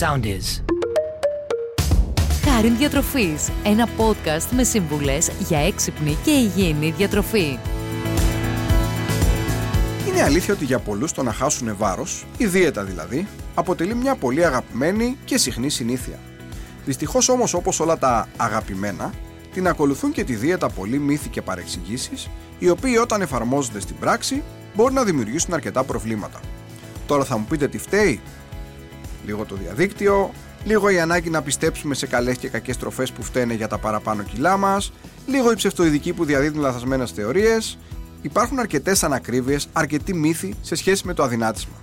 sound is. Χάριν Διατροφής, ένα podcast με σύμβουλες για έξυπνη και υγιεινή διατροφή. Είναι αλήθεια ότι για πολλούς το να χάσουν βάρος, η δίαιτα δηλαδή, αποτελεί μια πολύ αγαπημένη και συχνή συνήθεια. Δυστυχώς όμως όπως όλα τα αγαπημένα, την ακολουθούν και τη δίαιτα πολλοί μύθοι και παρεξηγήσεις, οι οποίοι όταν εφαρμόζονται στην πράξη μπορεί να δημιουργήσουν αρκετά προβλήματα. Τώρα θα μου πείτε τι φταίει; Λίγο το διαδίκτυο, λίγο η ανάγκη να πιστέψουμε σε καλές και κακές τροφές που φταίνε για τα παραπάνω κιλά μας, λίγο οι ψευτοειδικοί που διαδίδουν λαθασμένες θεωρίες. Υπάρχουν αρκετές ανακρίβειες, αρκετοί μύθοι σε σχέση με το αδυνάτισμα.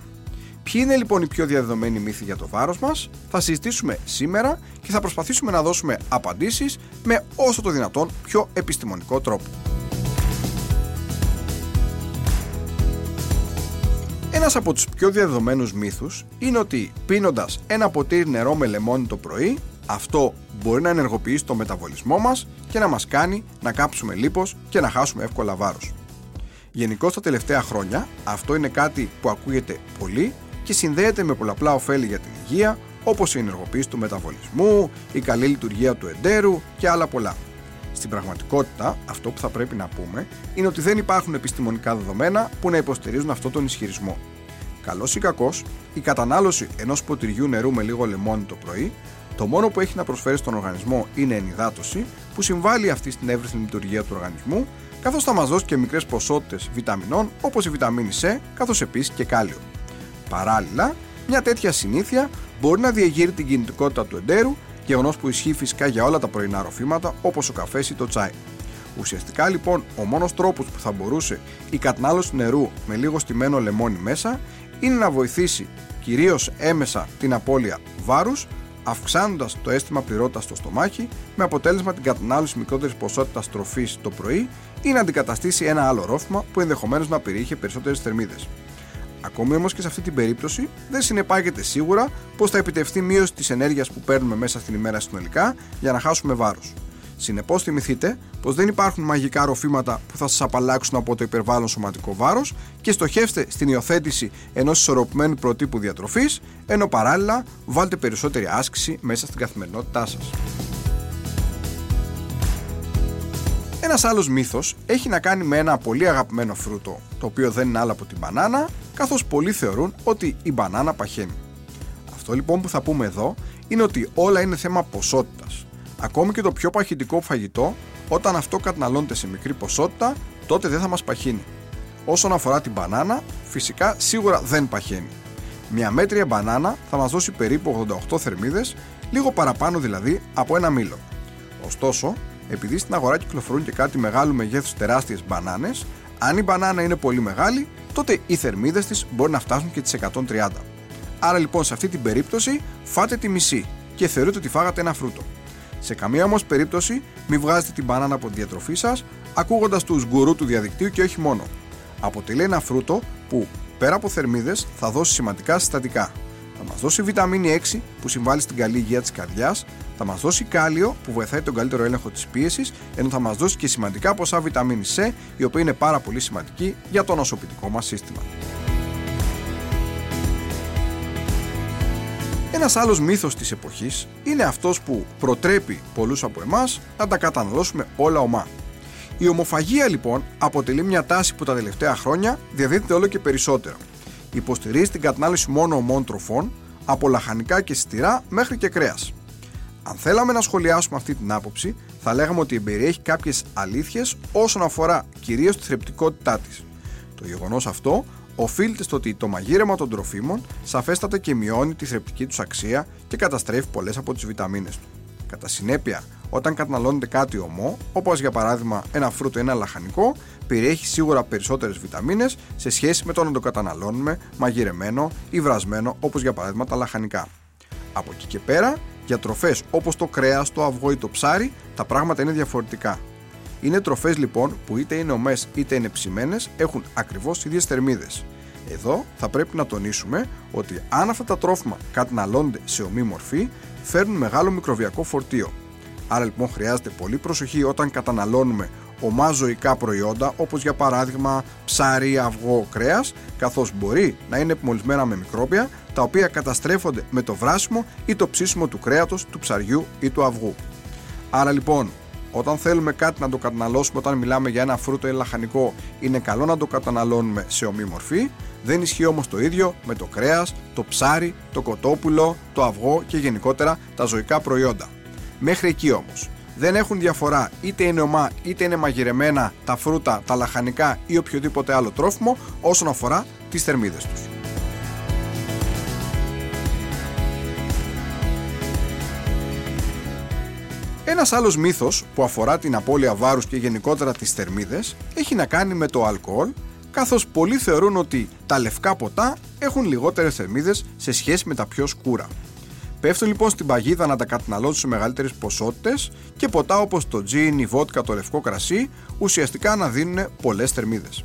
Ποιοι είναι λοιπόν οι πιο διαδεδομένοι μύθοι για το βάρος μας, θα συζητήσουμε σήμερα και θα προσπαθήσουμε να δώσουμε απαντήσεις με όσο το δυνατόν πιο επιστημονικό τρόπο. Ένας από τους πιο διαδεδομένους μύθους είναι ότι πίνοντας ένα ποτήρι νερό με λεμόνι το πρωί, αυτό μπορεί να ενεργοποιήσει το μεταβολισμό μας και να μας κάνει να κάψουμε λίπος και να χάσουμε εύκολα βάρος. Γενικώ τα τελευταία χρόνια αυτό είναι κάτι που ακούγεται πολύ και συνδέεται με πολλαπλά ωφέλη για την υγεία όπως η ενεργοποίηση του μεταβολισμού, η καλή λειτουργία του εντέρου και άλλα πολλά. Στην πραγματικότητα, αυτό που θα πρέπει να πούμε είναι ότι δεν υπάρχουν επιστημονικά δεδομένα που να υποστηρίζουν αυτόν τον ισχυρισμό. Καλός ή κακός, η κατανάλωση ενός ποτηριού νερού με λίγο λεμόνι το πρωί, το μόνο που έχει να προσφέρει στον οργανισμό είναι ενυδάτωση, που συμβάλλει αυτή στην εύρυθμη λειτουργία του οργανισμού, καθώς θα μας δώσει και μικρές ποσότητες βιταμινών όπως η βιταμίνη C, καθώς επίσης και κάλιο. Παράλληλα, μια τέτοια συνήθεια μπορεί να διεγείρει την κινητικότητα του εντέρου γεγονός που ισχύει φυσικά για όλα τα πρωινά ροφήματα όπως ο καφές ή το τσάι. Ουσιαστικά λοιπόν ο μόνος τρόπος που θα μπορούσε η κατανάλωση νερού με λίγο στημένο λεμόνι μέσα είναι να βοηθήσει κυρίως έμεσα την απώλεια βάρους, αυξάνοντας το αίσθημα πληρότητας στο στομάχι, με αποτέλεσμα την κατανάλωση μικρότερης ποσότητας τροφής το πρωί ή να αντικαταστήσει ένα άλλο ρόφημα που ενδεχομένως να περιείχε περισσότερες θερμίδες. Ακόμη όμως και σε αυτή την περίπτωση δεν συνεπάγεται σίγουρα πως θα επιτευχθεί μείωση της ενέργειας που παίρνουμε μέσα στην ημέρα συνολικά για να χάσουμε βάρος. Συνεπώς, θυμηθείτε πως δεν υπάρχουν μαγικά ροφήματα που θα σας απαλλάξουν από το υπερβάλλον σωματικό βάρος και στοχεύστε στην υιοθέτηση ενός ισορροπημένου προτύπου διατροφής, ενώ παράλληλα βάλτε περισσότερη άσκηση μέσα στην καθημερινότητά σας. Ένας άλλος μύθος έχει να κάνει με ένα πολύ αγαπημένο φρούτο, το οποίο δεν είναι άλλο από την μπανάνα, καθώς πολλοί θεωρούν ότι η μπανάνα παχαίνει. Αυτό λοιπόν που θα πούμε εδώ είναι ότι όλα είναι θέμα ποσότητας. Ακόμη και το πιο παχυντικό φαγητό, όταν αυτό καταναλώνεται σε μικρή ποσότητα, τότε δεν θα μας παχύνει. Όσον αφορά την μπανάνα, φυσικά σίγουρα δεν παχαίνει. Μια μέτρια μπανάνα θα μας δώσει περίπου 88 θερμίδες, λίγο παραπάνω δηλαδή από ένα μήλο. Ωστόσο, επειδή στην αγορά κυκλοφορούν και κάτι μεγάλου μεγέθους τεράστιες μπανάνες, αν η μπανάνα είναι πολύ μεγάλη, τότε οι θερμίδες της μπορεί να φτάσουν και τις 130. Άρα λοιπόν σε αυτή την περίπτωση φάτε τη μισή και θεωρείτε ότι φάγατε ένα φρούτο. Σε καμία όμως περίπτωση μην βγάζετε την μπανάνα από τη διατροφή σας ακούγοντας τους γκουρού του διαδικτύου και όχι μόνο. Αποτελεί ένα φρούτο που πέρα από θερμίδες θα δώσει σημαντικά συστατικά. Θα μας δώσει βιταμίνη 6 που συμβάλλει στην καλή υγεία της καρδιάς, θα μας δώσει κάλιο που βοηθάει τον καλύτερο έλεγχο της πίεσης, ενώ θα μας δώσει και σημαντικά ποσά βιταμίνη C, η οποία είναι πάρα πολύ σημαντική για το νοσοποιητικό μας σύστημα. Ένας άλλος μύθος της εποχής είναι αυτός που προτρέπει πολλούς από εμάς να τα καταναλώσουμε όλα ομά. Η ομοφαγία λοιπόν αποτελεί μια τάση που τα τελευταία χρόνια διαδίδεται όλο και περισσότερο. Υποστηρίζει την κατανάλωση μόνο ομών τροφών, από λαχανικά και στηρά μέχρι και κρέας. Αν θέλαμε να σχολιάσουμε αυτή την άποψη, θα λέγαμε ότι περιέχει κάποιες αλήθειες όσον αφορά κυρίως τη θρεπτικότητά της. Το γεγονός αυτό οφείλεται στο ότι το μαγείρεμα των τροφίμων σαφέστατα και μειώνει τη θρεπτική τους αξία και καταστρέφει πολλές από τις βιταμίνες του. Κατά συνέπεια, όταν καταναλώνεται κάτι ομό, όπως για παράδειγμα ένα φρούτο ή ένα λαχανικό, περιέχει σίγουρα περισσότερες βιταμίνες σε σχέση με το να το καταναλώνουμε μαγειρεμένο ή βρασμένο, όπως για παράδειγμα τα λαχανικά. Από εκεί και πέρα, για τροφές όπως το κρέας, το αυγό ή το ψάρι, τα πράγματα είναι διαφορετικά. Είναι τροφές λοιπόν που είτε είναι ομές είτε είναι ψημένες έχουν ακριβώς ίδιες θερμίδες. Εδώ θα πρέπει να τονίσουμε ότι αν αυτά τα τρόφιμα καταναλώνται σε ομή μορφή, φέρνουν μεγάλο μικροβιακό φορτίο. Άρα λοιπόν χρειάζεται πολύ προσοχή όταν καταναλώνουμε ομά ζωικά προϊόντα όπως για παράδειγμα ψάρι, αυγό, κρέας καθώς μπορεί να είναι επιμολυσμένα με μικρόβια τα οποία καταστρέφονται με το βράσιμο ή το ψήσιμο του κρέατος, του ψαριού ή του αυγού. Άρα λοιπόν όταν θέλουμε κάτι να το καταναλώσουμε όταν μιλάμε για ένα φρούτο ή λαχανικό είναι καλό να το καταναλώνουμε σε ομή μορφή δεν ισχύει όμως το ίδιο με το κρέας, το ψάρι, το κοτόπουλο, το αυγό και γενικότερα τα ζωικά προϊόντα. Μέχρι εκεί όμως. Δεν έχουν διαφορά είτε είναι ομά είτε είναι μαγειρεμένα τα φρούτα, τα λαχανικά ή οποιοδήποτε άλλο τρόφιμο όσον αφορά τις θερμίδες τους. Ένας άλλος μύθος που αφορά την απώλεια βάρους και γενικότερα τις θερμίδες έχει να κάνει με το αλκοόλ, καθώς πολλοί θεωρούν ότι τα λευκά ποτά έχουν λιγότερες θερμίδες σε σχέση με τα πιο σκούρα. Πέφτουν λοιπόν στην παγίδα να τα καταναλώσουν σε μεγαλύτερες ποσότητες και ποτά όπως το τζιν, η βότκα, το λευκό κρασί ουσιαστικά να δίνουν πολλές θερμίδες.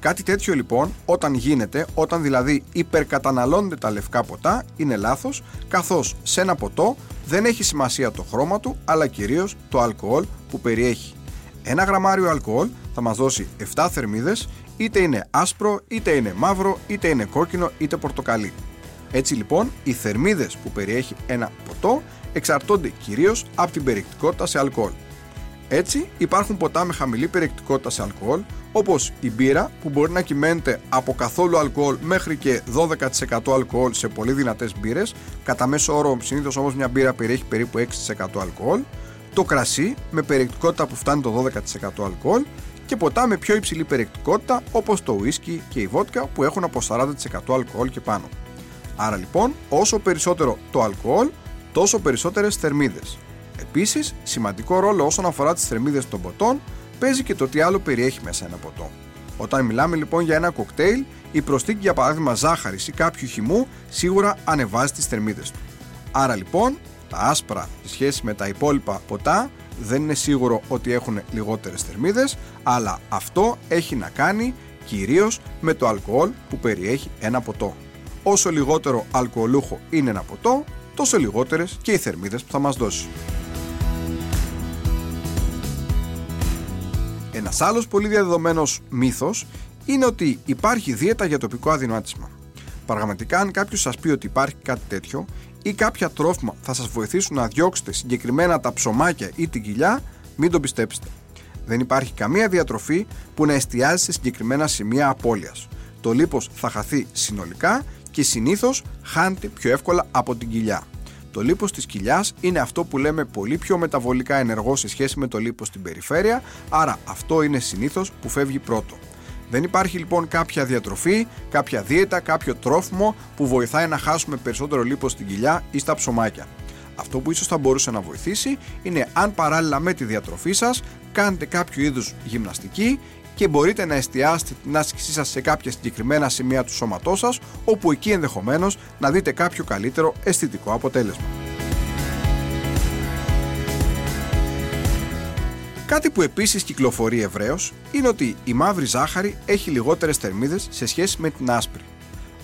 Κάτι τέτοιο λοιπόν όταν γίνεται, όταν δηλαδή υπερκαταναλώνονται τα λευκά ποτά, είναι λάθος, καθώς σε ένα ποτό δεν έχει σημασία το χρώμα του, αλλά κυρίως το αλκοόλ που περιέχει. Ένα γραμμάριο αλκοόλ θα μας δώσει 7 θερμίδες, είτε είναι άσπρο, είτε είναι μαύρο, είτε είναι κόκκινο, είτε πορτοκαλί. Έτσι λοιπόν, οι θερμίδες που περιέχει ένα ποτό εξαρτώνται κυρίως από την περιεκτικότητα σε αλκοόλ. Έτσι, υπάρχουν ποτά με χαμηλή περιεκτικότητα σε αλκοόλ, όπως η μπύρα που μπορεί να κυμαίνεται από καθόλου αλκοόλ μέχρι και 12% αλκοόλ σε πολύ δυνατές μπύρες, κατά μέσο όρο συνήθως όμως μια μπύρα περιέχει περίπου 6% αλκοόλ, το κρασί με περιεκτικότητα που φτάνει το 12% αλκοόλ και ποτά με πιο υψηλή περιεκτικότητα όπως το ουίσκι και η βότκα που έχουν από 40% αλκοόλ και πάνω. Άρα λοιπόν, όσο περισσότερο το αλκοόλ, τόσο περισσότερες θερμίδες. Επίσης, σημαντικό ρόλο όσον αφορά τις θερμίδες των ποτών παίζει και το τι άλλο περιέχει μέσα ένα ποτό. Όταν μιλάμε λοιπόν για ένα κοκτέιλ, η προστίκη για παράδειγμα ζάχαρης ή κάποιου χυμού σίγουρα ανεβάζει τις θερμίδες του. Άρα λοιπόν, τα άσπρα σε σχέση με τα υπόλοιπα ποτά δεν είναι σίγουρο ότι έχουν λιγότερες θερμίδες, αλλά αυτό έχει να κάνει κυρίως με το αλκοόλ που περιέχει ένα ποτό όσο λιγότερο αλκοολούχο είναι ένα ποτό, τόσο λιγότερες και οι θερμίδες που θα μας δώσει. Ένας άλλος πολύ διαδεδομένος μύθος είναι ότι υπάρχει δίαιτα για τοπικό αδυνάτισμα. Πραγματικά αν κάποιος σας πει ότι υπάρχει κάτι τέτοιο ή κάποια τρόφιμα θα σας βοηθήσουν να διώξετε συγκεκριμένα τα ψωμάκια ή την κοιλιά, μην το πιστέψετε. Δεν υπάρχει καμία διατροφή που να εστιάζει σε συγκεκριμένα σημεία απώλειας. Το λίπος θα χαθεί συνολικά και συνήθως χάνεται πιο εύκολα από την κοιλιά. Το λίπος της κοιλιάς είναι αυτό που λέμε πολύ πιο μεταβολικά ενεργό σε σχέση με το λίπος στην περιφέρεια, άρα αυτό είναι συνήθως που φεύγει πρώτο. Δεν υπάρχει λοιπόν κάποια διατροφή, κάποια δίαιτα, κάποιο τρόφιμο που βοηθάει να χάσουμε περισσότερο λίπος στην κοιλιά ή στα ψωμάκια. Αυτό που ίσως θα μπορούσε να βοηθήσει είναι αν παράλληλα με τη διατροφή σας κάνετε κάποιο είδους γυμναστική και μπορείτε να εστιάσετε την άσκησή σας σε κάποια συγκεκριμένα σημεία του σώματός σας, όπου εκεί ενδεχομένως να δείτε κάποιο καλύτερο αισθητικό αποτέλεσμα. Κάτι που επίσης κυκλοφορεί ευρέως είναι ότι η μαύρη ζάχαρη έχει λιγότερες θερμίδες σε σχέση με την άσπρη.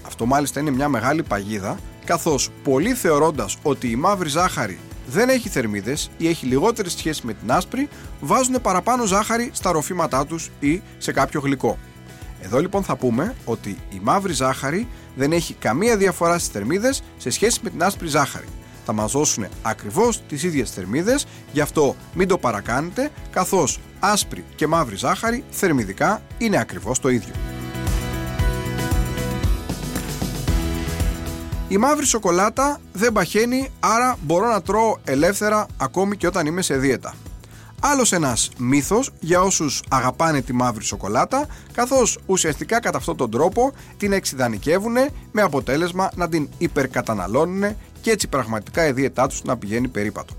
Αυτό μάλιστα είναι μια μεγάλη παγίδα, καθώς πολλοί θεωρώντας ότι η μαύρη ζάχαρη δεν έχει θερμίδες ή έχει λιγότερη σχέση με την άσπρη, βάζουν παραπάνω ζάχαρη στα ροφήματά τους ή σε κάποιο γλυκό. Εδώ λοιπόν θα πούμε ότι η μαύρη ζάχαρη δεν έχει καμία διαφορά στις θερμίδες σε σχέση με την άσπρη ζάχαρη. Θα μας δώσουν ακριβώς τις ίδιες θερμίδες, γι' αυτό μην το παρακάνετε, καθώς άσπρη και μαύρη ζάχαρη θερμιδικά είναι ακριβώς το ίδιο. Η μαύρη σοκολάτα δεν παχαίνει, άρα μπορώ να τρώω ελεύθερα ακόμη και όταν είμαι σε δίαιτα. Άλλος ένας μύθος για όσους αγαπάνε τη μαύρη σοκολάτα, καθώς ουσιαστικά κατά αυτόν τον τρόπο την εξειδανικεύουν με αποτέλεσμα να την υπερκαταναλώνουν και έτσι πραγματικά η δίαιτά τους να πηγαίνει περίπατο.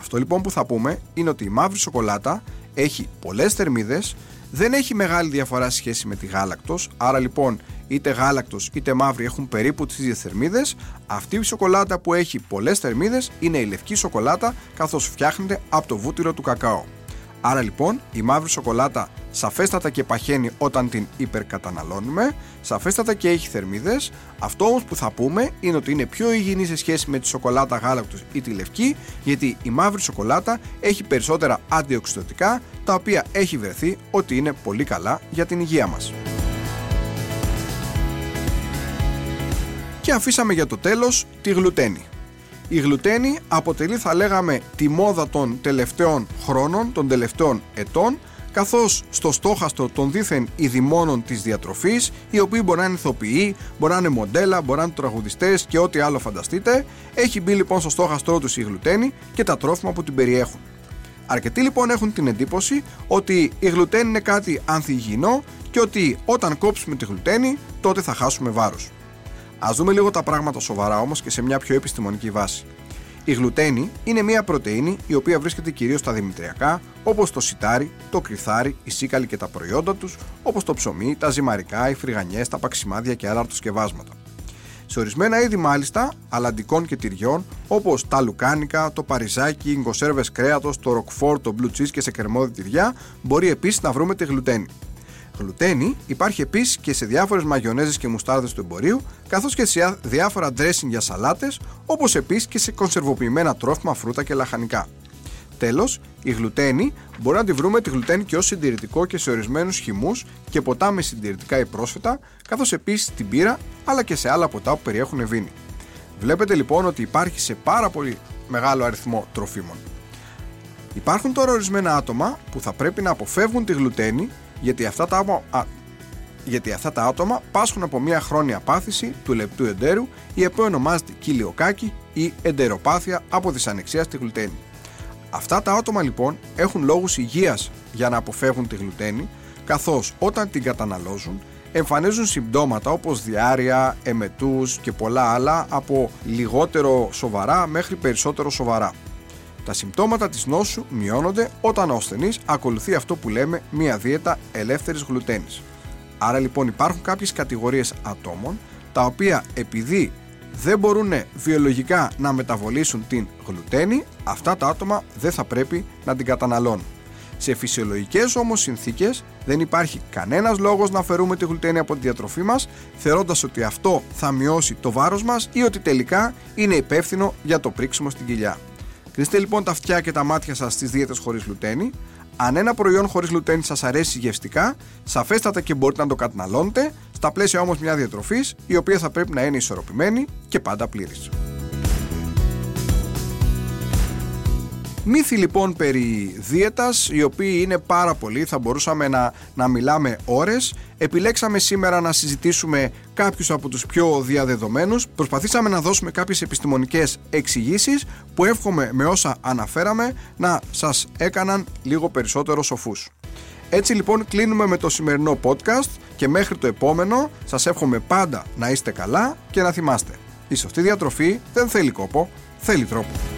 Αυτό λοιπόν που θα πούμε είναι ότι η μαύρη σοκολάτα έχει πολλές θερμίδες, δεν έχει μεγάλη διαφορά σχέση με τη γάλακτος, άρα λοιπόν είτε γάλακτος είτε μαύρη έχουν περίπου τις ίδιες θερμίδες. Αυτή η σοκολάτα που έχει πολλές θερμίδες είναι η λευκή σοκολάτα καθώς φτιάχνεται από το βούτυρο του κακάο. Άρα λοιπόν η μαύρη σοκολάτα σαφέστατα και παχαίνει όταν την υπερκαταναλώνουμε, σαφέστατα και έχει θερμίδες. Αυτό όμως που θα πούμε είναι ότι είναι πιο υγιεινή σε σχέση με τη σοκολάτα γάλακτος ή τη λευκή, γιατί η μαύρη σοκολάτα έχει περισσότερα αντιοξυδοτικά, τα οποία έχει βρεθεί ότι είναι πολύ καλά για την υγεία μας. Και αφήσαμε για το τέλος τη γλουτένη. Η γλουτένη αποτελεί θα λέγαμε τη μόδα των τελευταίων χρόνων, των τελευταίων ετών καθώς στο στόχαστρο των δίθεν ειδημόνων της διατροφής οι οποίοι μπορεί να είναι ηθοποιοί, μπορεί να είναι μοντέλα, μπορεί να είναι τραγουδιστές και ό,τι άλλο φανταστείτε έχει μπει λοιπόν στο στόχαστρό τους η γλουτένη και τα τρόφιμα που την περιέχουν. Αρκετοί λοιπόν έχουν την εντύπωση ότι η γλουτένη είναι κάτι ανθυγιεινό και ότι όταν κόψουμε τη γλουτένη τότε θα χάσουμε βάρος. Α δούμε λίγο τα πράγματα σοβαρά όμως και σε μια πιο επιστημονική βάση. Η γλουτένη είναι μια πρωτενη η οποία βρίσκεται κυρίως στα δημητριακά, όπως το σιτάρι, το κρυθάρι, η σίκαλη και τα προϊόντα τους, όπως το ψωμί, τα ζυμαρικά, οι φρυγανιές, τα παξιμάδια και άλλα αρτοσκευάσματα. Σε ορισμένα είδη μάλιστα αλαντικών και τυριών όπως τα λουκάνικα, το παριζάκι, οι γκοσέρβες κρέατος, το ροκφόρ, το blue cheese και σε κερμόδι τυριά μπορεί επίσης να βρούμε τη γλουτένη. Γλουτένη υπάρχει επίσης και σε διάφορες μαγιονέζες και μουστάρδες του εμπορίου, καθώς και σε διάφορα dressing για σαλάτες, όπως επίσης και σε κονσερβοποιημένα τρόφιμα, φρούτα και λαχανικά. Τέλος, η γλουτένη μπορεί να τη βρούμε τη γλουτένη και ως συντηρητικό και σε ορισμένους χυμούς και ποτά με συντηρητικά ή πρόσφατα, καθώς επίσης την πύρα αλλά και σε άλλα ποτά που περιέχουν βίνη. Βλέπετε λοιπόν ότι υπάρχει σε πάρα πολύ μεγάλο αριθμό τροφίμων. Υπάρχουν τώρα ορισμένα άτομα που θα πρέπει να αποφεύγουν τη γλουτένη γιατί αυτά τα άτομα, γιατί αυτά τα άτομα πάσχουν από μια χρόνια πάθηση του λεπτού εντέρου η οποία ονομάζεται κοιλιοκάκι ή εντεροπάθεια από δυσανεξία στη γλουτένη. Αυτά τα άτομα λοιπόν έχουν λόγους υγείας για να αποφεύγουν τη γλουτένη καθώς όταν την καταναλώσουν εμφανίζουν συμπτώματα όπως διάρρεια, εμετούς και πολλά άλλα από λιγότερο σοβαρά μέχρι περισσότερο σοβαρά. Τα συμπτώματα της νόσου μειώνονται όταν ο ασθενής ακολουθεί αυτό που λέμε μια δίαιτα ελεύθερης γλουτένης. Άρα λοιπόν υπάρχουν κάποιες κατηγορίες ατόμων τα οποία επειδή δεν μπορούν βιολογικά να μεταβολήσουν την γλουτένη, αυτά τα άτομα δεν θα πρέπει να την καταναλώνουν. Σε φυσιολογικές όμως συνθήκες δεν υπάρχει κανένας λόγος να αφαιρούμε τη γλουτένη από τη διατροφή μας θεωρώντας ότι αυτό θα μειώσει το βάρος μας ή ότι τελικά είναι υπεύθυνο για το πρίξιμο στην κοιλιά. Κλείστε λοιπόν τα αυτιά και τα μάτια σας στις δίαιτες χωρίς λουτένη. Αν ένα προϊόν χωρίς λουτένη σας αρέσει γευστικά, σαφέστατα και μπορείτε να το καταναλώνετε, στα πλαίσια όμως μιας διατροφής η οποία θα πρέπει να είναι ισορροπημένη και πάντα πλήρης. Μύθοι λοιπόν περί δίαιτας, οι οποίοι είναι πάρα πολλοί, θα μπορούσαμε να, να μιλάμε ώρες. Επιλέξαμε σήμερα να συζητήσουμε κάποιους από τους πιο διαδεδομένους. Προσπαθήσαμε να δώσουμε κάποιες επιστημονικές εξηγήσεις που εύχομαι με όσα αναφέραμε να σας έκαναν λίγο περισσότερο σοφούς. Έτσι λοιπόν κλείνουμε με το σημερινό podcast και μέχρι το επόμενο σας εύχομαι πάντα να είστε καλά και να θυμάστε. Η σωστή διατροφή δεν θέλει κόπο, θέλει τρόπο.